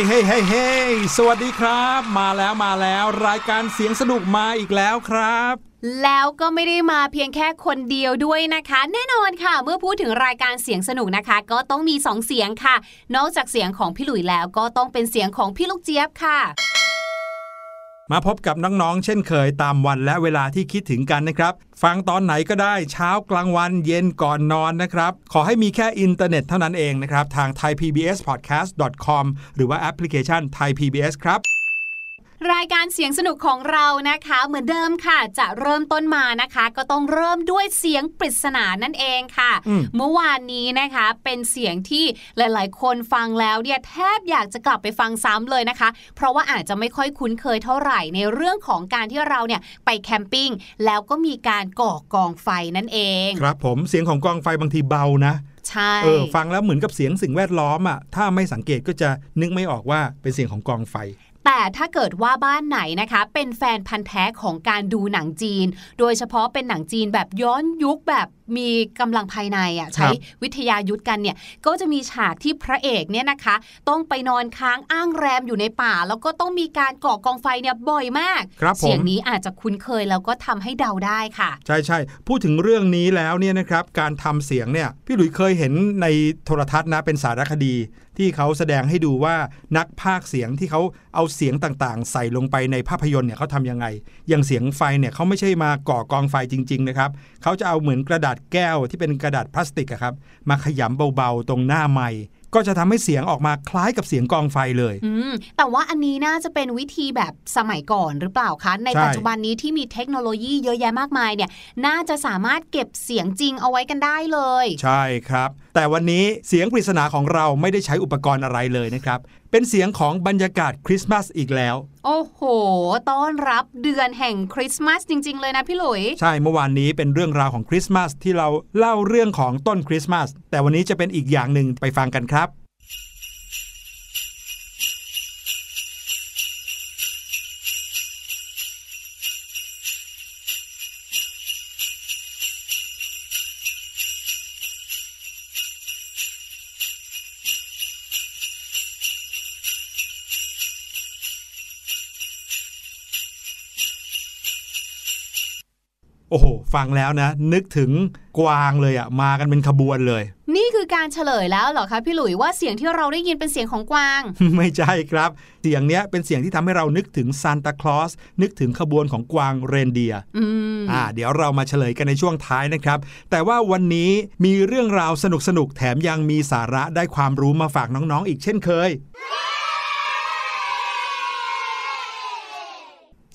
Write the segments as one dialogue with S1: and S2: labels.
S1: ฮ้เฮ้เฮ้เฮ้สวัสดีครับ มาแล้วมาแล้วรายการเสียงสนุกมาอีกแล้วครับ
S2: แล้วก็ไม่ได้มาเพียงแค่คนเดียวด้วยนะคะ แน่นอนค่ะ เมื่อพูดถึงรายการเสียงสนุกนะคะ ก็ต้องมีสองเสียงค่ะ นอกจากเสียงของพี่หลุยแล้วก็ต้องเป็นเสียงของพี่ลูกเจี๊ยบค่ะ
S1: มาพบกับน้องๆ เช่นเคยตามวันและเวลาที่คิดถึงกันนะครับ ฟังตอนไหนก็ได้เช้ากลางวันเย็นก่อนนอนนะครับ ขอให้มีแค่อินเทอร์เน็ตเท่านั้นเองนะครับ ทาง thaipbspodcast.com หรือว่าแอปพลิเคชัน Thai PBS ครับ
S2: รายการเสียงสนุกของเรานะคะเหมือนเดิมค่ะ จะเริ่มต้นมานะคะ ก็ต้องเริ่มด้วยเสียงปริศนานั่นเองค่ะ
S1: อืม
S2: เมื่อวานนี้นะคะเป็นเสียงที่หลาย ๆ คนฟังแล้วเนี่ยแทบอยากจะกลับไปฟังซ้ำเลยนะคะ เพราะว่าอาจจะไม่ค่อยคุ้นเคยเท่าไหร่ในเรื่องของการที่เราเนี่ยไปแคมปิ้งแล้วก็มีการก่อกองไฟนั่นเอง
S1: ครับผมเสียงของกองไฟบางทีเบานะ
S2: ใช่
S1: เออฟังแล้วเหมือนกับเสียงสิ่งแวดล้อมอะถ้าไม่สังเกตก็จะนึกไม่ออกว่าเป็นเสียงของกองไฟ
S2: แต่ถ้าเกิดว่าบ้านไหนนะคะ เป็นแฟนพันธ์แท้ของการดูหนังจีน โดยเฉพาะเป็นหนังจีนแบบย้อนยุคแบบมีกำลังภายในอะใช้วิทยายุทธกันเนี่ยก็จะมีฉากที่พระเอกเนี่ยนะคะ ต้องไปนอนค้างอ้างแรมอยู่ในป่า แล้วก็ต้องมีการก่อกองไฟเนี่ยบ่อยมาก
S1: ครับผม
S2: เสียงนี้อาจจะคุ้นเคยแล้วก็ทำให้เดาได้ค่ะ
S1: ใช่ใช่พูดถึงเรื่องนี้แล้วเนี่ยนะครับการทำเสียงเนี่ยพี่หลุยเคยเห็นในโทรทัศน์นะเป็นสารคดี ที่เขาแสดงให้ดูว่านักพากย์เสียงที่เขาเอาเสียงต่างๆ ใส่ลงไปในภาพยนตร์เนี่ยเขาทำยังไง อย่างเสียงไฟเนี่ยเขาไม่ใช่มาก่อกองไฟจริง ๆ นะครับเขาจะเอาเหมือนกระดาษแก้วที่เป็นกระดาษพลาสติกอะครับมาขยำเบาๆตรงหน้าไมค์ก็จะทำให้เสียงออกมาคล้ายกับเสียงกองไฟเลย
S2: อืมแต่ว่าอันนี้น่าจะเป็นวิธีแบบสมัยก่อนหรือเปล่าคะ ใน
S1: ใช่
S2: ปัจจุบันนี้ที่มีเทคโนโลยีเยอะแยะมากมายเนี่ย น่าจะสามารถเก็บเสียงจริงเอาไว้กันได้เลย
S1: ใช่ครับแต่วันนี้เสียงปริศนาของเราไม่ได้ใช้อุปกรณ์อะไรเลยนะครับ เป็นเสียงของบรรยากาศคริสต์มาสอีกแล้ว
S2: โอ้โห ต้อนรับเดือนแห่งคริสต์มาสจริง ๆ เลยนะพี่หลุย
S1: ใช่เมื่อวานนี้เป็นเรื่องราวของคริสต์มาสที่เราเล่าเรื่องของต้นคริสต์มาสแต่วันนี้จะเป็นอีกอย่างหนึ่งไปฟังกันครับ ฟังแล้วนะ นึกถึงกวางเลยอะมากันเป็นขบวนเลย
S2: นี่คือการเฉลยแล้วเหรอคะพี่หลุยว่าเสียงที่เราได้ยินเป็นเสียงของกวาง
S1: ไม่ใช่ครับ เสียงเนี้ยเป็นเสียงที่ทำให้เรานึกถึงซานตาคลอสนึกถึงขบวนของกวางเรนเดียร์
S2: อืม
S1: อ่า เดี๋ยวเรามาเฉลยกันในช่วงท้ายนะครับ แต่ว่าวันนี้มีเรื่องราวสนุกๆแถมยังมีสาระได้ความรู้มาฝากน้องๆอีกเช่นเคย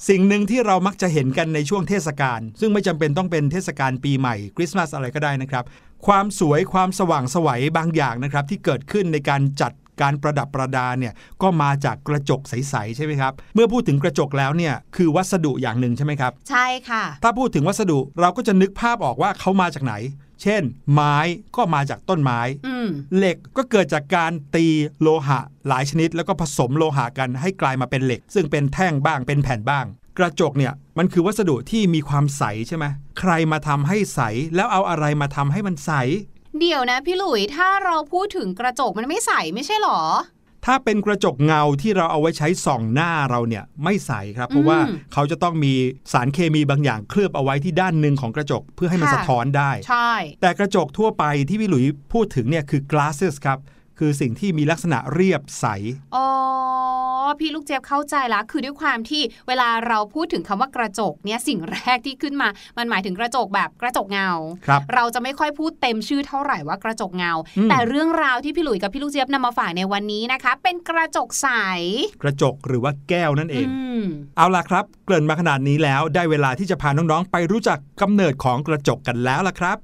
S1: สิ่งหนึ่งที่เรามักจะเห็นกันในช่วงเทศกาลซึ่งไม่จำเป็นต้องเป็นเทศกาลปีใหม่คริสต์มาสอะไรก็ได้นะครับ ความสวยความสว่างสวัยบางอย่างนะครับที่เกิดขึ้นในการจัด การประดับประดาเนี่ยก็มาจากกระจกใสๆใช่ไหมครับ เมื่อพูดถึงกระจกแล้วเนี่ยคือวัสดุอย่างหนึ่งใช่ไหมครับ
S2: ใช่ค่ะ
S1: ถ้าพูดถึงวัสดุเราก็จะนึกภาพออกว่าเขามาจากไหน เช่น ไม้ก็มาจากต้นไม้
S2: อืม
S1: เหล็กก็เกิดจากการตีโลหะ หลายชนิด แล้วก็ผสมโลหะกันให้กลายมาเป็นเหล็ก ซึ่งเป็นแท่งบ้างเป็นแผ่นบ้าง กระจกเนี่ยมันคือวัสดุที่มีความใสใช่ไหมใครมาทำให้ใสแล้วเอาอะไรมาทำให้มันใส
S2: เดี๋ยวนะพี่หลุยถ้าเราพูดถึงกระจกมันไม่ใสไม่ใช่หรอ
S1: ถ้าเป็นกระจกเงาที่เราเอาไว้ใช้ส่องหน้าเราเนี่ยไม่ใสครับ เพราะว่า
S2: อืม
S1: เขาจะต้องมีสารเคมีบางอย่างเคลือบเอาไว้ที่ด้านหนึ่งของกระจกเพื่อให้มัน
S2: ค่ะ
S1: สะท้อนได้
S2: ใช่
S1: แต่กระจกทั่วไปที่พี่หลุยพูดถึงเนี่ยคือ glasses ครับ คือสิ่งที่มีลักษณะเรียบใส
S2: อ๋อ พี่ลูกเจี๊ยบเข้าใจละ คือด้วยความที่เวลาเราพูดถึงคำว่ากระจกเนี่ยสิ่งแรกที่ขึ้นมา มันหมายถึงกระจกแบบกระจกเงา
S1: ครับ
S2: เราจะไม่ค่อยพูดเต็มชื่อเท่าไหร่ว่ากระจกเงา
S1: อืม
S2: แต่เรื่องราวที่พี่หลุยกับพี่ลูกเจี๊ยบนำมาฝากในวันนี้นะคะ เป็นกระจกใส
S1: กระจกหรือว่าแก้วนั่นเอง
S2: อืม
S1: เอาล่ะครับ เกริ่นมาขนาดนี้แล้วได้เวลาที่จะพาน้องๆไปรู้จักกำเนิดของกระจกกันแล้วล่ะครับ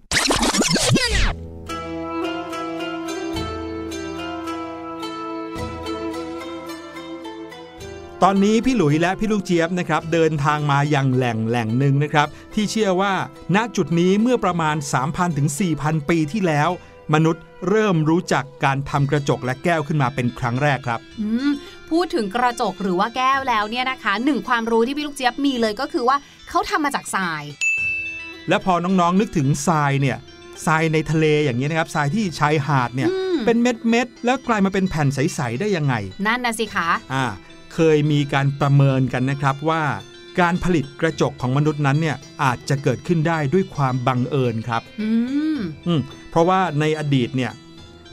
S1: ตอนนี้พี่หลุยและพี่ลูกเจี๊ยบนะครับเดินทางมายังแหล่งแหล่งหนึ่งนะครับ ที่เชื่อว่าณจุดนี้เมื่อประมาณ 3,000ถึง4,000 ปีที่แล้ว มนุษย์เริ่มรู้จักการทำกระจกและแก้วขึ้นมาเป็นครั้งแรกครับ
S2: อืมพูดถึงกระจกหรือว่าแก้วแล้วเนี่ยนะคะหนึ่งความรู้ที่พี่ลูกเจี๊ยบมีเลยก็คือว่าเขาทำมาจากทราย
S1: และพอน้องๆนึกถึงทรายเนี่ยทรายในทะเลอย่างนี้ยนะครับทรายที่ชายหาดเนี่ย
S2: อืม
S1: เป็นเม็ดเม็ดๆแล้วกลายมาเป็นแผ่นใส ๆ ได้ยังไง
S2: นั่นนะสิคะ
S1: อ่า เคยมีการประเมินกันนะครับว่าการผลิตกระจกของมนุษย์นั้นเนี่ยอาจจะเกิดขึ้นได้ด้วยความบังเอิญครับ
S2: อืม
S1: อืมเพราะว่าในอดีตเนี่ย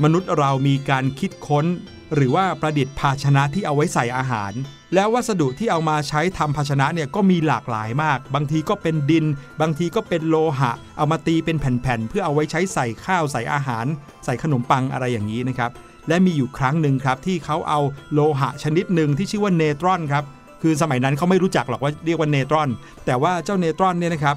S1: มนุษย์เรามีการคิดค้น หรือว่าประดิษฐ์ภาชนะที่เอาไว้ใส่อาหาร แล้ววัสดุที่เอามาใช้ทำภาชนะเนี่ยก็มีหลากหลายมาก บางทีก็เป็นดิน บางทีก็เป็นโลหะ เอามาตีเป็นแผ่นๆเพื่อเอาไว้ใช้ใส่ข้าวใส่อาหาร ใส่ขนมปังอะไรอย่างนี้นะครับ และมีอยู่ครั้งหนึ่งครับ ที่เขาเอาโลหะชนิดหนึ่งที่ชื่อว่าเนตรอนครับ คือสมัยนั้นเขาไม่รู้จักหรอกว่าเรียกว่าเนตรอน แต่ว่าเจ้าเนตรอนเนี่ยนะครับ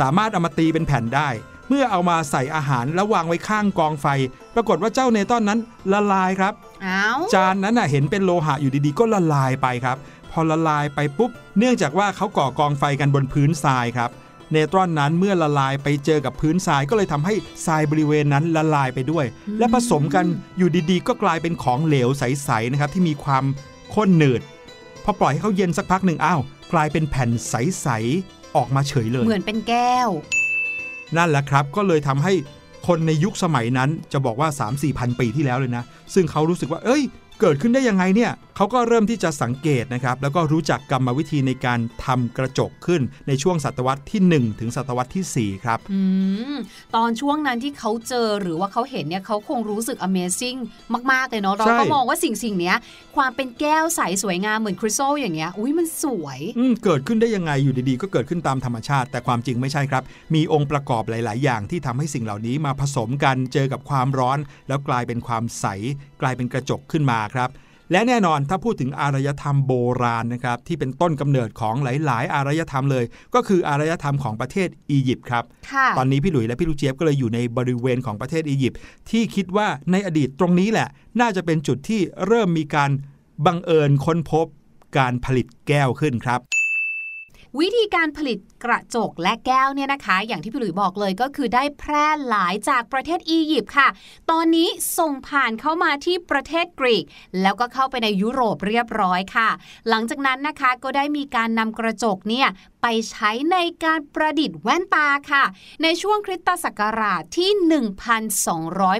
S1: สามารถเอามาตีเป็นแผ่นได้ เมื่อเอามาใส่อาหารแล้ววางไว้ข้างกองไฟ ปรากฏว่าเจ้าเนตรอนนั้นละลายครับาจานนั้นน่ะเห็นเป็นโลหะอยู่ดีๆ ก็ละลายไปครับ พอละลายไปปุ๊บ เนื่องจากว่าเขาก่อกองไฟกันบนพื้นทรายครับ เนตรอนนั้นเมื่อละลายไปเจอกับพื้นทรายก็เลยทำให้ทรายบริเวณนั้นละลายไปด้วย และผสมกันอยู่ดีๆ ก็กลายเป็นของเหลวใสๆนะครับที่มีความข้นหนืดพอปล่อยให้เขาเย็นสักพักหนึ่งอ้าวกลายเป็นแผ่นใสๆออกมาเฉยเลย
S2: เหมือนเป็นแก้ว
S1: นั่นแหละครับก็เลยทำให้คนในยุคสมัยนั้นจะบอกว่า 3 4 พันปีที่แล้วเลยนะ ซึ่งเขารู้สึกว่า เอ้ย เกิดขึ้นได้ยังไงเนี่ยเขาก็เริ่มที่จะสังเกตนะครับ แล้วก็รู้จักกรรมวิธีในการทำกระจกขึ้นในช่วงศตวรรษที่ 1 ถึงศตวรรษที่ 4 ครับ
S2: อืมตอนช่วงนั้นที่เขาเจอหรือว่าเขาเห็นเนี่ยเขาคงรู้สึก Amazing มาก ๆ เลยเนาะเรา
S1: ใช่
S2: ก็มองว่าสิ่งสิ่งเนี้ยความเป็นแก้วใสสวยงามเหมือนคริสตัลอย่างเงี้ยอุ้ยมันสวย
S1: อืมเกิดขึ้นได้ยังไงอยู่ดีๆ ก็เกิดขึ้นตามธรรมชาติ แต่ความจริงไม่ใช่ครับ มีองค์ประกอบหลาย ๆ อย่างที่ทำให้สิ่งเหล่านี้มาผสมกันเจอกับความร้อน แล้วกลายเป็นความใสกลายเป็นกระจกขึ้นมาครับและแน่นอนถ้าพูดถึงอารยธรรมโบราณนะครับที่เป็นต้นกำเนิดของหลาย ๆ อารยธรรมเลย ก็คืออารยธรรมของประเทศอียิปต์ครับ
S2: ค่ะ
S1: ตอนนี้พี่หลุยและพี่ลูกเจี๊ยบก็เลยอยู่ในบริเวณของประเทศอียิปต์ที่คิดว่าในอดีตตรงนี้แหละ น่าจะเป็นจุดที่เริ่มมีการบังเอิญค้นพบการผลิตแก้วขึ้นครับ
S2: วิธีการผลิตกระจกและแก้วเนี่ยนะคะ อย่างที่พี่หลุยบอกเลยก็คือได้แพร่หลายจากประเทศอียิปต์ค่ะ ตอนนี้ส่งผ่านเข้ามาที่ประเทศกรีก แล้วก็เข้าไปในยุโรปเรียบร้อยค่ะ หลังจากนั้นนะคะก็ได้มีการนำกระจกเนี่ยไปใช้ในการประดิษฐ์แว่นตาค่ะ ในช่วงคริสตศักราชที่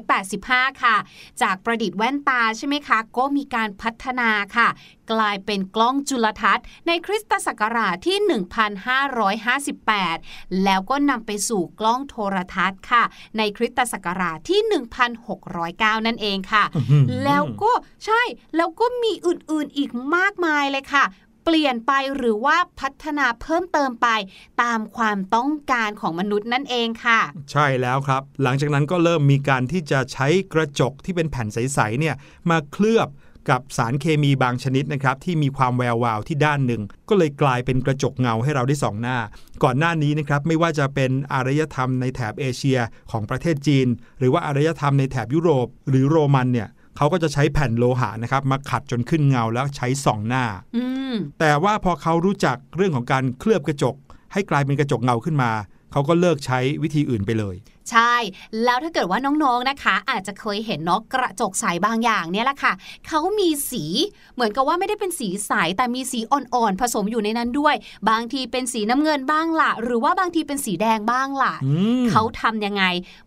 S2: 1285 ค่ะ จากประดิษฐ์แว่นตาใช่ไหมคะ ก็มีการพัฒนาค่ะกลายเป็นกล้องจุลทรรศน์ ในคริสตศักราชที่ 1558 แล้วก็นำไปสู่กล้องโทรทัศน์ค่ะ ในคริสตศักราชที่ 1609 นั่นเองค่ะ
S1: อื้อหือ
S2: แล้วก็ใช่แล้วก็มีอื่นๆอีกมากมายเลยค่ะเปลี่ยนไปหรือว่าพัฒนาเพิ่มเติมไปตามความต้องการของมนุษย์นั่นเองค่ะ
S1: ใช่แล้วครับ หลังจากนั้นก็เริ่มมีการที่จะใช้กระจกที่เป็นแผ่นใสๆเนี่ยมาเคลือบ กับสารเคมีบางชนิดนะครับที่มีความแวววาวที่ด้านหนึ่ง ก็เลยกลายเป็นกระจกเงาให้เราได้สองหน้า ก่อนหน้านี้นะครับไม่ว่าจะเป็นอารยธรรมในแถบเอเชียของประเทศจีน หรือว่าอารยธรรมในแถบยุโรป หรือโรมันเนี่ยเขาก็จะใช้แผ่นโลหะนะครับมาขัดจนขึ้นเงาแล้วใช้สองหน้า
S2: อืม
S1: แต่ว่าพอเขารู้จักเรื่องของการเคลือบกระจก ให้กลายเป็นกระจกเงาขึ้นมา เขาก็เลิกใช้วิธีอื่นไปเลย
S2: ใช่ แล้วถ้าเกิดว่าน้องๆนะคะ อาจจะเคยเห็นเนาะกระจกใสบางอย่างเนี่ยแหละค่ะเขามีสีเหมือนกับว่าไม่ได้เป็นสีใสแต่มีสีอ่อนๆผสมอยู่ในนั้นด้วย บางทีเป็นสีน้ำเงินบ้างล่ะ หรือว่าบางทีเป็นสีแดงบ้างล่ะ
S1: อืม
S2: เขาทำยังไง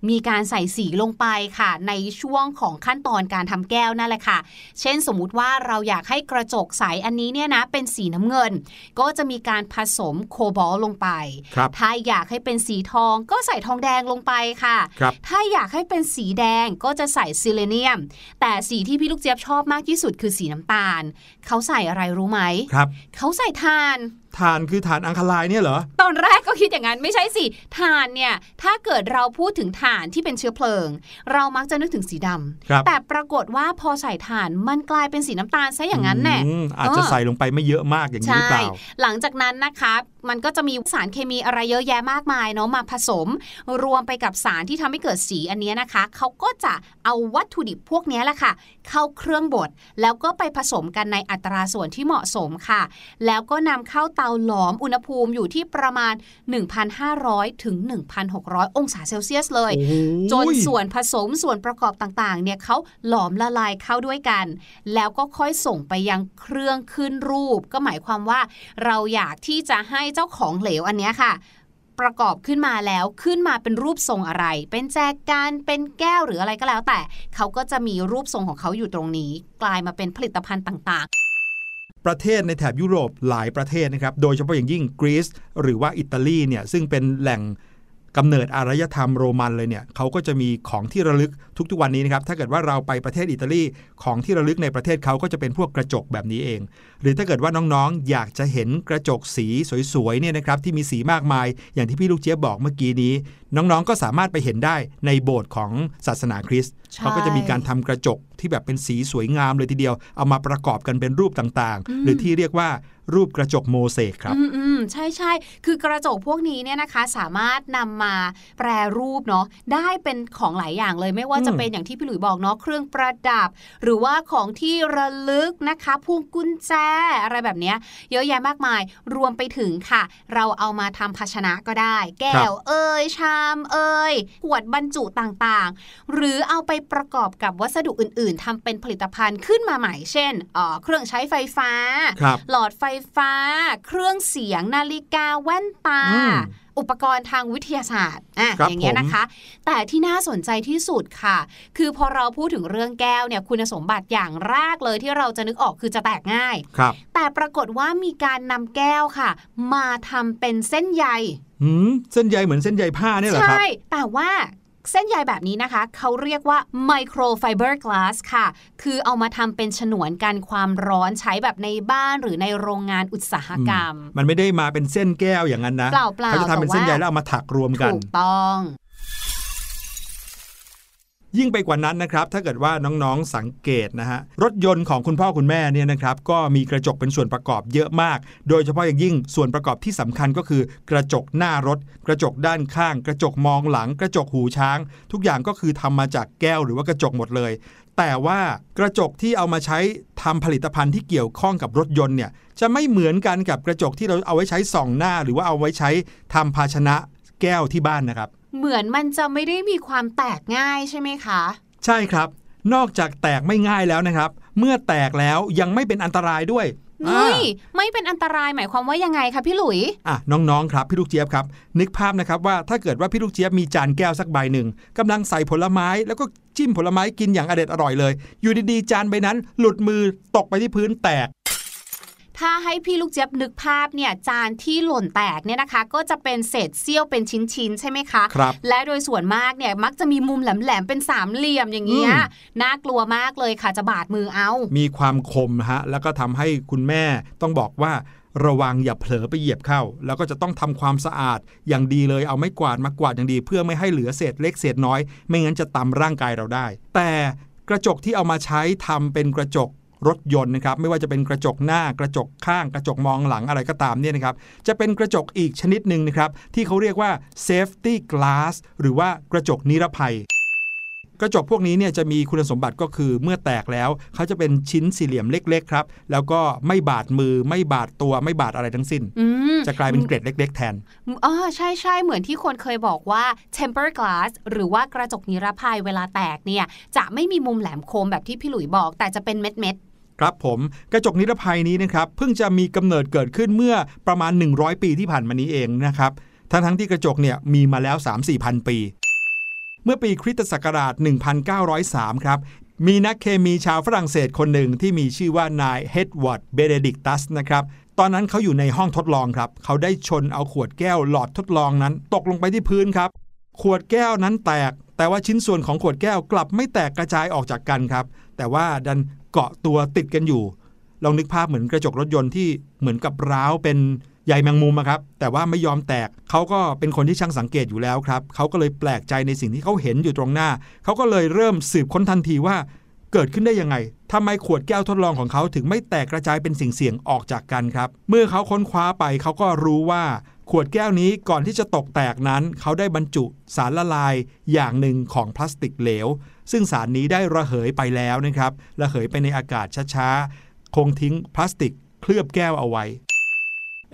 S2: มีการใส่สีลงไปค่ะ ในช่วงของขั้นตอนการทำแก้วนั่นแหละค่ะ เช่นสมมุติว่าเราอยากให้กระจกใสอันนี้เนี่ยนะเป็นสีน้ำเงิน ก็จะมีการผสมโคบอลต์ลงไป
S1: ครับ
S2: ถ้าอยากให้เป็นสีทองก็ใส่ทองแดงลงไปค่ะ
S1: ครับ
S2: ถ้าอยากให้เป็นสีแดงก็จะใส่ซิเลเนียม แต่สีที่พี่ลูกเจี๊ยบชอบมากที่สุดคือสีน้ำตาล เขาใส่อะไรรู้ไหม
S1: ครับ
S2: เขาใส่ถ่าน
S1: ฐานคือฐานอังคารายเนี่ยเหรอ
S2: ตอนแรกก็คิดอย่างนั้นไม่ใช่สิถ่านเนี่ยถ้าเกิดเราพูดถึงถ่านที่เป็นเชื้อเพลิง เรามักจะนึกถึงสีดำ
S1: ครับ
S2: แต่ปรากฏว่าพอใส่ถ่านมันกลายเป็นสีน้ำตาลซะอย่างนั้นแน่
S1: อืมอาจจะ
S2: เออ
S1: ใส่ลงไปไม่เยอะมากอย่างนี้หรือเปล่า
S2: หลังจากนั้นนะคะมันก็จะมีสารเคมีอะไรเยอะแยะมากมายเนาะมาผสม รวมไปกับสารที่ทำให้เกิดสีอันเนี้ยนะคะเขาก็จะเอาวัตถุดิบพวกเนี้ยแหละค่ะ เข้าเครื่องบดแล้วก็ไปผสมกันในอัตราส่วนที่เหมาะสมค่ะ แล้วก็นำเข้าเตาาหลอมอุณหภูมิอยู่ที่ประมาณ 1,500 ถึง 1,600 องศาเซลเซียสเลย จนส่วนผสมส่วนประกอบต่างๆ เนี่ยเขาหลอมละลายเข้าด้วยกัน แล้วก็ค่อยส่งไปยังเครื่องขึ้นรูป ก็หมายความว่า เราอยากที่จะให้เจ้าของเหลวอันเนี้ยค่ะประกอบขึ้นมาแล้วขึ้นมาเป็นรูปทรงอะไร เป็นแจกันเป็นแก้วหรืออะไรก็แล้วแต่ เขาก็จะมีรูปทรงของเขาอยู่ตรงนี้ กลายมาเป็นผลิตภัณฑ์ต่างๆ
S1: ประเทศในแถบยุโรปหลายประเทศนะครับ โดยเฉพาะอย่างยิ่งกรีซหรือว่าอิตาลีเนี่ยซึ่งเป็นแหล่งกำเนิดอารยธรรมโรมันเลยเนี่ยเขาก็จะมีของที่ระลึกทุกๆวันนี้นะครับ ถ้าเกิดว่าเราไปประเทศอิตาลีของที่ระลึกในประเทศเขาก็จะเป็นพวกกระจกแบบนี้เอง หรือถ้าเกิดว่าน้องๆ อยากจะเห็นกระจกสีสวยๆเนี่ยนะครับที่มีสีมากมาย อย่างที่พี่ลูกเจี๊ยบบอกเมื่อกี้นี้ น้องๆก็สามารถไปเห็นได้ในโบสถ์ของศาสนาคริสต์เขาก็จะมีการทำกระจกที่แบบเป็นสีสวยงามเลยทีเดียว เอามาประกอบกันเป็นรูปต่างๆ หรือที่เรียกว่ารูปกระจกโมเสกครับ
S2: อืมอืมใช่ใช่คือกระจกพวกนี้เนี่ยนะคะ สามารถนำมาแปรรูปเนาะได้เป็นของหลายอย่างเลยไม่ว่าจะเป็นอย่างที่พี่หลุยบอกเนาะเครื่องประดับ หรือว่าของที่ระลึกนะคะพวงกุญแจอะไรแบบเนี้ยเยอะแยะมากมายรวมไปถึงค่ะ เราเอามาทำภาชนะก็ได้ แก้วเอ่ยชามเอ่ยขวดบรรจุต่างๆ หรือเอาไปประกอบกับวัสดุอื่น ๆทำเป็นผลิตภัณฑ์ขึ้นมาใหม่ เช่นเอ่อเครื่องใช้ไฟฟ้า
S1: ครับ
S2: หลอดไฟฟ้า เครื่องเสียงนาฬิกาแว่นตา
S1: อืม
S2: อุปกรณ์ทางวิทยาศาสตร์อะ
S1: ครับ
S2: อย่างเงี้ย
S1: ผม
S2: นะคะ แต่ที่น่าสนใจที่สุดค่ะ คือพอเราพูดถึงเรื่องแก้วเนี่ยคุณสมบัติอย่างแรกเลยที่เราจะนึกออกคือจะแตกง่าย
S1: ครับ
S2: แต่ปรากฏว่ามีการนำแก้วค่ะ มาทำเป็นเส้นใย
S1: หืมเส้นใยเหมือนเส้นใยผ้าเนี่ยเหรอครับ
S2: ใช่แต่ว่า เส้นใยแบบนี้นะคะ เขาเรียกว่า microfiber glass ค่ะ คือเอามาทำเป็นฉนวนกันความร้อนใช้แบบในบ้านหรือในโรงงานอุตสาหกรรม
S1: มันไม่ได้มาเป็นเส้นแก้วอย่างนั้นนะ
S2: เปล่าๆ
S1: เขาจะทำเป็นเส้นใย
S2: แต่ว่า
S1: แล้วเอามาถักรวมกัน
S2: ถูกต้อง
S1: ยิ่งไปกว่านั้นนะครับถ้าเกิดว่าน้องๆสังเกตนะฮะรถยนต์ของคุณพ่อคุณแม่เนี่ยนะครับก็มีกระจกเป็นส่วนประกอบเยอะมาก โดยเฉพาะอย่างยิ่งส่วนประกอบที่สำคัญก็คือกระจกหน้ารถ กระจกด้านข้าง กระจกมองหลัง กระจกหูช้าง ทุกอย่างก็คือทำมาจากแก้วหรือว่ากระจกหมดเลย แต่ว่ากระจกที่เอามาใช้ทำผลิตภัณฑ์ที่เกี่ยวข้องกับรถยนต์เนี่ยจะไม่เหมือนกันกับกระจกที่เราเอาไว้ใช้ส่องหน้า หรือว่าเอาไว้ใช้ทำภาชนะแก้วที่บ้านนะครับ
S2: เหมือนมันจะไม่ได้มีความแตกง่ายใช่ไหมคะ
S1: ใช่ครับ นอกจากแตกไม่ง่ายแล้วนะครับ เมื่อแตกแล้วยังไม่เป็นอันตรายด้วย
S2: เฮ้ย
S1: อ่า
S2: ไม่เป็นอันตรายหมายความว่ายังไงคะพี่หลุย
S1: อะน้องๆครับพี่ลูกเจี๊ยบครับ นึกภาพนะครับว่าถ้าเกิดว่าพี่ลูกเจี๊ยบมีจานแก้วสักใบหนึ่งกำลังใส่ผลไม้แล้วก็จิ้มผลไม้กินอย่างอเด็ดอร่อยเลย อยู่ดีๆจานใบนั้น หลุดมือตกไปที่พื้นแตก
S2: ถ้าให้พี่ลูกเจี๊ยบนึกภาพเนี่ยจานที่หล่นแตกเนี่ยนะคะ ก็จะเป็นเศษเสี้ยวเป็นชิ้นๆใช่ไหมคะ
S1: ครับ
S2: และโดยส่วนมากเนี่ยมักจะมีมุมแหลมๆเป็นสามเหลี่ยมอย่างเงี้ย
S1: อืม
S2: น่ากลัวมากเลยค่ะจะบาดมือเอา
S1: มีความคมนะฮะแล้วก็ทำให้คุณแม่ต้องบอกว่าระวังอย่าเผลอไปเหยียบเข้า แล้วก็จะต้องทำความสะอาดอย่างดีเลยเอาไม้กวาดมากวาดอย่างดี เพื่อไม่ให้เหลือเศษเล็กเศษน้อย ไม่งั้นจะตำร่างกายเราได้ แต่กระจกที่เอามาใช้ทำเป็นกระจก รถยนต์นะครับไม่ว่าจะเป็นกระจกหน้ากระจกข้างกระจกมองหลังอะไรก็ตามเนี่ยนะครับจะเป็นกระจกอีกชนิดหนึ่งนะครับที่เขาเรียกว่า safety glass หรือว่ากระจกนิรภัย กระจกพวกนี้เนี่ยจะมีคุณสมบัติก็คือเมื่อแตกแล้วเขาจะเป็นชิ้นสี่เหลี่ยมเล็ก ๆ ครับ แล้วก็ไม่บาดมือไม่บาดตัวไม่บาดอะไรทั้งสิ้น
S2: อืม
S1: จะกลายเป็นเกร็ดเล็ก ๆ แทน
S2: อ๋อใช่ใช่เหมือนที่คนเคยบอกว่า temper glass หรือว่ากระจกนิรภัยเวลาแตกเนี่ยจะไม่มีมุมแหลมคมแบบที่พี่หลุยบอก แต่จะเป็นเม็ดเม็ด
S1: ครับผมกระจกนิรภัยนี้นะครับเพิ่งจะมีกำเนิดเกิดขึ้นเมื่อประมาณ 100 ปีที่ผ่านมานี้เองนะครับทั้งทั้งๆที่กระจกเนี่ยมีมาแล้ว 3-4พันปี เมื่อปีคริสตศักราช 1903 ครับ มีนักเคมีชาวฝรั่งเศสคนหนึ่งที่มีชื่อว่านายเอ็ดเวิร์ดเบเนดิกตัสนะครับ ตอนนั้นเขาอยู่ในห้องทดลองครับ เขาได้ชนเอาขวดแก้วหลอดทดลองนั้น ตกลงไปที่พื้นครับ ขวดแก้วนั้นแตก แต่ว่าชิ้นส่วนของขวดแก้วกลับไม่แตกกระจายออกจากกันครับ แต่ว่าดันเกาะตัวติดกันอยู่ลองนึกภาพเหมือนกระจกรถยนต์ที่เหมือนกับร้าวเป็น ใยแมงมุมอะครับ แต่ว่าไม่ยอมแตกเขาก็เป็นคนที่ช่างสังเกตอยู่แล้วครับเขาก็เลยแปลกใจในสิ่งที่เขาเห็นอยู่ตรงหน้าเขาก็เลยเริ่มสืบค้นทันทีว่าเกิดขึ้นได้ยังไงทำไมขวดแก้วทดลองของเขาถึงไม่แตกกระจายเป็นสิ่งเสี่ยงออกจากกันครับ เมื่อเขาค้นคว้าไปเขาก็รู้ว่าขวดแก้วนี้ก่อนที่จะตกแตกนั้น เขาได้บรรจุสารละลายอย่างหนึ่งของพลาสติกเหลว ซึ่งสารนี้ได้ระเหยไปแล้วนะครับ ระเหยไปในอากาศช้าๆ คงทิ้งพลาสติกเคลือบแก้วเอาไว้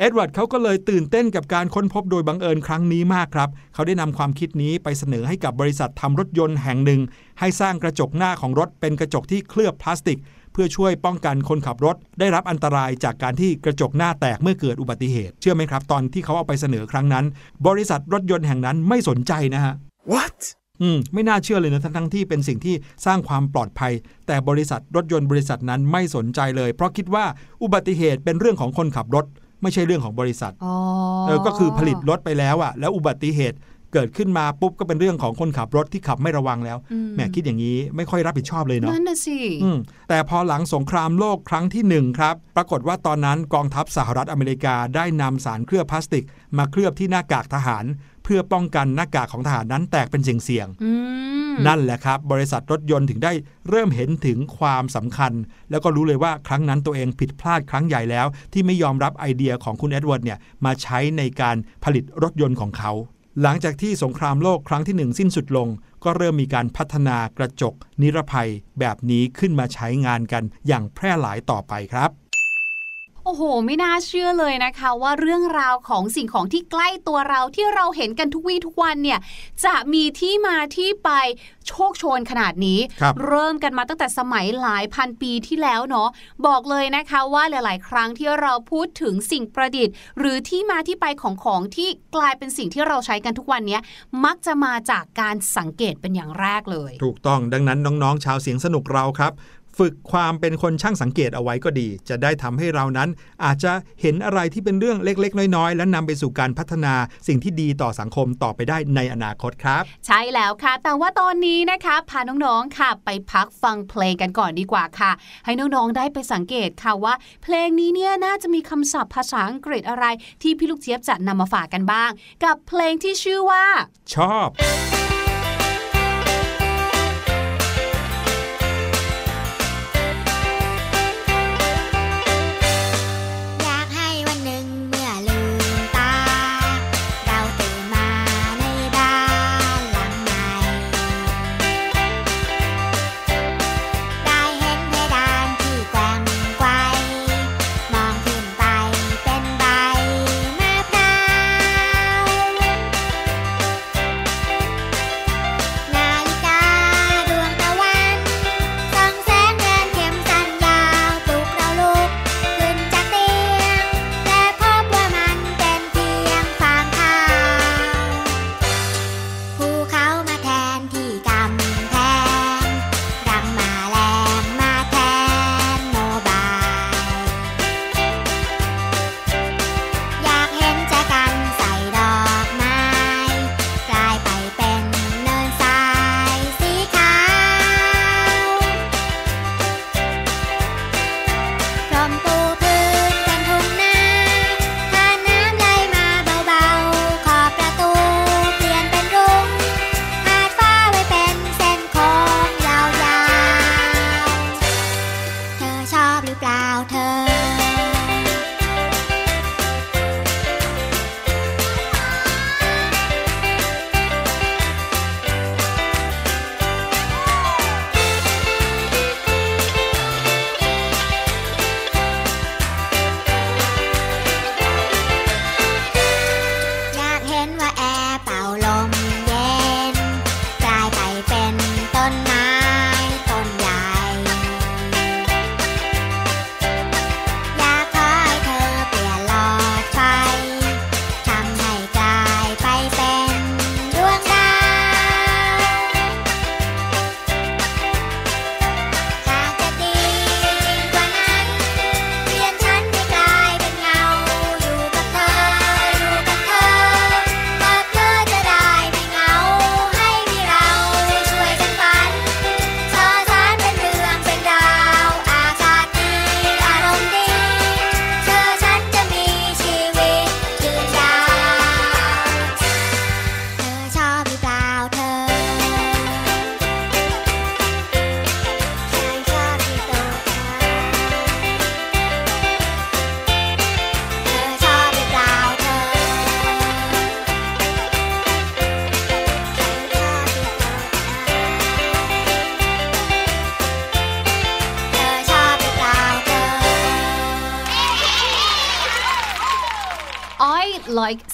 S1: เอ็ดเวิร์ดเขาก็เลยตื่นเต้นกับการค้นพบโดยบังเอิญครั้งนี้มากครับ เขาได้นำความคิดนี้ไปเสนอให้กับบริษัททำรถยนต์แห่งหนึ่ง ให้สร้างกระจกหน้าของรถเป็นกระจกที่เคลือบพลาสติก เพื่อช่วยป้องกันคนขับรถ ได้รับอันตรายจากการที่กระจกหน้าแตกเมื่อเกิดอุบัติเหตุ เชื่อไหมครับ ตอนที่เขาเอาไปเสนอครั้งนั้น บริษัทรถยนต์แห่งนั้นไม่สนใจนะฮะ
S3: What?
S1: อืมไม่น่าเชื่อเลยนะทั้งทั้งที่เป็นสิ่งที่สร้างความปลอดภัย แต่บริษัทรถยนต์บริษัทนั้นไม่สนใจเลย เพราะคิดว่าอุบัติเหตุเป็นเรื่องของคนขับรถ ไม่ใช่เรื่องของบริษัท
S2: อ๋อ
S1: เออก็คือผลิตรถไปแล้วอะแล้วอุบัติเหตุเกิดขึ้นมาปุ๊บก็เป็นเรื่องของคนขับรถที่ขับไม่ระวังแล้ว
S2: อืม
S1: แหมคิดอย่างนี้ไม่ค่อยรับผิดชอบเลยเนาะ
S2: นั่นน่ะสิ
S1: อืมแต่พอหลังสงครามโลกครั้งที่หนึ่งครับ ปรากฏว่าตอนนั้นกองทัพสหรัฐอเมริกาได้นำสารเคลือบพลาสติก มาเคลือบที่หน้ากากทหาร เพื่อป้องกันหน้ากากของทหารนั้นแตกเป็นเสี่ยงๆ
S2: อืม
S1: นั่นแหละครับ บริษัทรถยนต์ถึงได้เริ่มเห็นถึงความสำคัญ แล้วก็รู้เลยว่าครั้งนั้นตัวเองผิดพลาดครั้งใหญ่แล้ว ที่ไม่ยอมรับไอเดียของคุณเอ็ดเวิร์ดเนี่ยมาใช้ในการผลิตรถยนต์ของเขา หลังจากที่สงครามโลกครั้งที่หนึ่งสิ้นสุดลง ก็เริ่มมีการพัฒนากระจกนิรภัยแบบนี้ขึ้นมาใช้งานกันอย่างแพร่หลายต่อไปครับ
S2: โอ้โห ไม่น่าเชื่อเลยนะคะ ว่าเรื่องราวของสิ่งของที่ใกล้ตัวเราที่เราเห็นกันทุกวี่ทุกวันเนี่ยจะมีที่มาที่ไปโชคโชนขนาดนี้
S1: ครับ
S2: เริ่มกันมาตั้งแต่สมัยหลายพันปีที่แล้วเนาะบอกเลยนะคะว่าหลาย ๆ ครั้งที่เราพูดถึงสิ่งประดิษฐ์ หรือที่มาที่ไปของของที่กลายเป็นสิ่งที่เราใช้กันทุกวันเนี้ยมักจะมาจากการสังเกตเป็นอย่างแรกเลย
S1: ถูกต้องดังนั้นน้อง ๆ ชาวเสียงสนุกเราครับ ฝึกความเป็นคนช่างสังเกตเอาไว้ก็ดี จะได้ทำให้เรานั้น อาจจะเห็นอะไรที่เป็นเรื่องเล็ก ๆ น้อยๆ และนำไปสู่การพัฒนาสิ่งที่ดีต่อสังคมต่อไปได้ในอนาคตครับ
S2: ใช่แล้วค่ะ แต่ว่าตอนนี้นะคะพาน้องๆค่ะ ไปพักฟังเพลงกันก่อนดีกว่าค่ะ ให้น้องๆได้ไปสังเกตค่ะว่า เพลงนี้เนี่ยน่าจะมีคำศัพท์ภาษาอังกฤษอะไรที่พี่ลูกเจี๊ยบจะนำมาฝากกันบ้าง กับเพลงที่ชื่อว่า
S1: ชอบ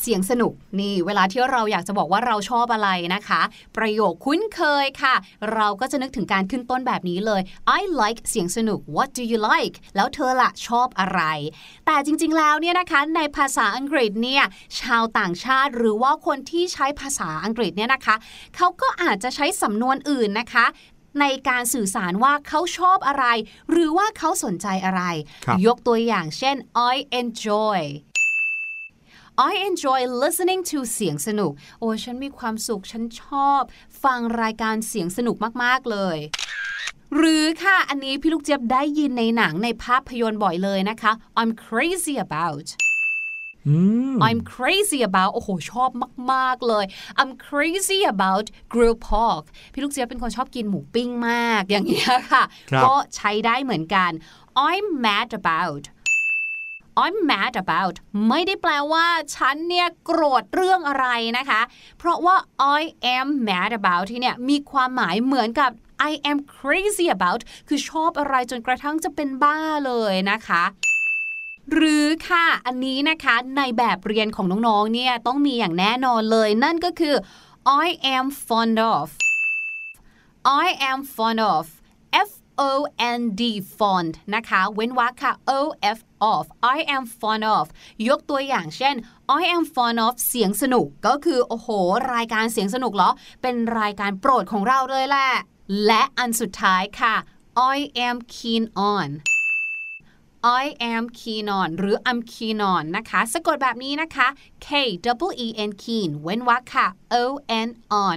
S2: สียงสนุกนี่เวลาที่เราอยากจะบอกว่าเราชอบอะไรนะคะ ประโยคคุ้นเคยค่ะ เราก็จะนึกถึงการขึ้นต้นแบบนี้เลย I like เสียงสนุก What do you like แล้วเธอละชอบอะไร แต่จริงๆแล้วเนี่ยนะคะในภาษาอังกฤษเนี่ยชาวต่างชาติหรือว่าคนที่ใช้ภาษาอังกฤษเนี่ยนะคะเขาก็อาจจะใช้สำนวนอื่นนะคะในการสื่อสารว่าเขาชอบอะไร หรือว่าเขาสนใจอะไร
S1: ครับ
S2: ยกตัวอย่างเช่น I enjoy I enjoy listening to เสียงสนุก โอ้ฉันมีความสุข ฉันชอบ ฟังรายการเสียงสนุกมาก ๆ เลย หรือค่ะ อันนี้พี่ลูกเจี๊ยบได้ยินในหนังในภาพยนตร์บ่อยเลยนะคะ I'm crazy about
S1: อืม
S2: I'm crazy about โอ้โห ชอบมาก ๆ เลย I'm crazy about grilled pork พี่ลูกเจี๊ยบเป็นคนชอบกินหมูปิ้งมาก อย่างเงี้ยค่ะ
S1: ครับ
S2: ก็ใช้ได้เหมือนกัน I'm mad about I'm mad about ไม่ได้แปลว่าฉันเนี่ยโกรธเรื่องอะไรนะคะ เพราะว่า I am mad about ที่เนี่ยมีความหมายเหมือนกับ I am crazy about คือชอบอะไรจนกระทั่งจะเป็นบ้าเลยนะคะหรือค่ะ อันนี้นะคะในแบบเรียนของน้องๆ เนี่ยต้องมีอย่างแน่นอนเลย นั่นก็คือ I am fond of I am fond of F O N D fond นะคะ เว้นวรรคค่ะ O F of I am fond of ยกตัวอย่างเช่น I am fond of เสียงสนุกก็คือ โอ้โห รายการเสียงสนุกเหรอ เป็นรายการโปรดของเราเลยแหละ และอันสุดท้ายค่ะ I am keen on I am keen on หรือ I'm keen on นะคะ สะกดแบบนี้นะคะ K double E N keen เว้นวรรคค่ะ O N on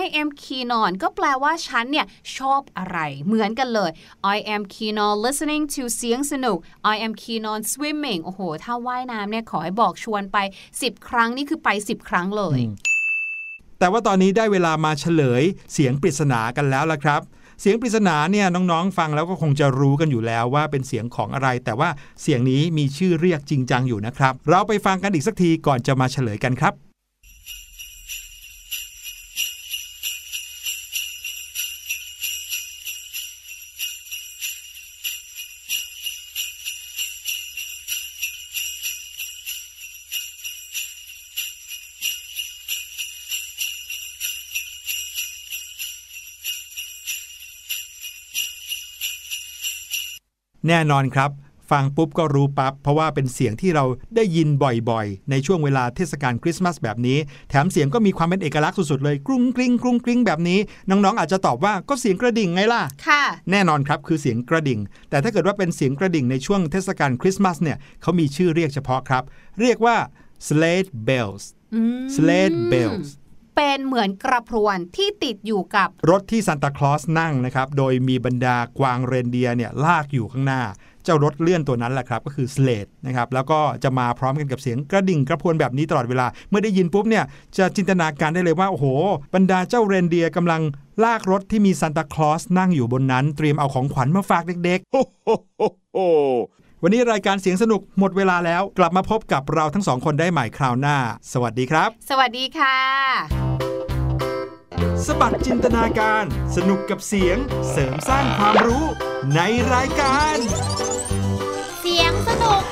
S2: I am keen on ก็แปลว่าฉันเนี่ยชอบอะไร เหมือนกันเลย I am keen on listening to เสียงสนุก I am keen on swimming โอ้โห ถ้าว่ายน้ำเนี่ยขอให้บอกชวนไป 10 ครั้งนี่คือไป 10 ครั้งเลย
S1: แต่ว่าตอนนี้ได้เวลามาเฉลยเสียงปริศนากันแล้วละครับ เสียงปริศนาเนี่ยน้องๆ ฟังแล้วก็คงจะรู้กันอยู่แล้วว่าเป็นเสียงของอะไร แต่ว่าเสียงนี้มีชื่อเรียกจริงจังอยู่นะครับ เราไปฟังกันอีกสักทีก่อนจะมาเฉลยกันครับ แน่นอนครับ ฟังปุ๊บก็รู้ปับ๊บเพราะว่าเป็นเสียงที่เราได้ยินบ่อยๆ ในช่วงเวลาเทศกาลคริสต์มาสแบบนี้ แถมเสียงก็มีความเป็นเอกลักษณ์สุดๆเลยกรุ้งกริ้งกรุ้งกริ้งแบบนี้ น้องๆ อาจจะตอบว่าก็เสียงกระดิ่งไงล่ะ
S2: ค่ะ
S1: แน่นอนครับคือเสียงกระดิ่ง แต่ถ้าเกิดว่าเป็นเสียงกระดิ่งในช่วงเทศกาลคริสต์มาสเนี่ยเขามีชื่อเรียกเฉพาะครับ เรียกว่า sleigh bells sleigh bells
S2: เป็นเหมือนกระพรวนที่ติดอยู่กับ
S1: รถที่ซานตาคลอสนั่งนะครับ โดยมีบรรดากวางเรนเดียร์เนี่ยลากอยู่ข้างหน้า เจ้ารถเลื่อนตัวนั้นแหละครับ ก็คือสเลดนะครับ แล้วก็จะมาพร้อมกันกับเสียงกระดิ่งกระพวนแบบนี้ตลอดเวลา เมื่อได้ยินปุ๊บเนี่ยจะจินตนาการได้เลยว่า โอ้โห บรรดาเจ้าเรนเดียร์กำลังลากรถที่มีซานตาคลอสนั่งอยู่บนนั้น เตรียมเอาของขวัญมาฝากเด็กๆ วันนี้รายการเสียงสนุกหมดเวลาแล้ว กลับมาพบกับเราทั้งสองคนได้ใหม่คราวหน้า สวัสดีครับ
S2: สวัสดีค่ะ
S1: สบัดจินตนาการ สนุกกับเสียงเสริมสร้างความรู้ในรายการ เสียงสนุก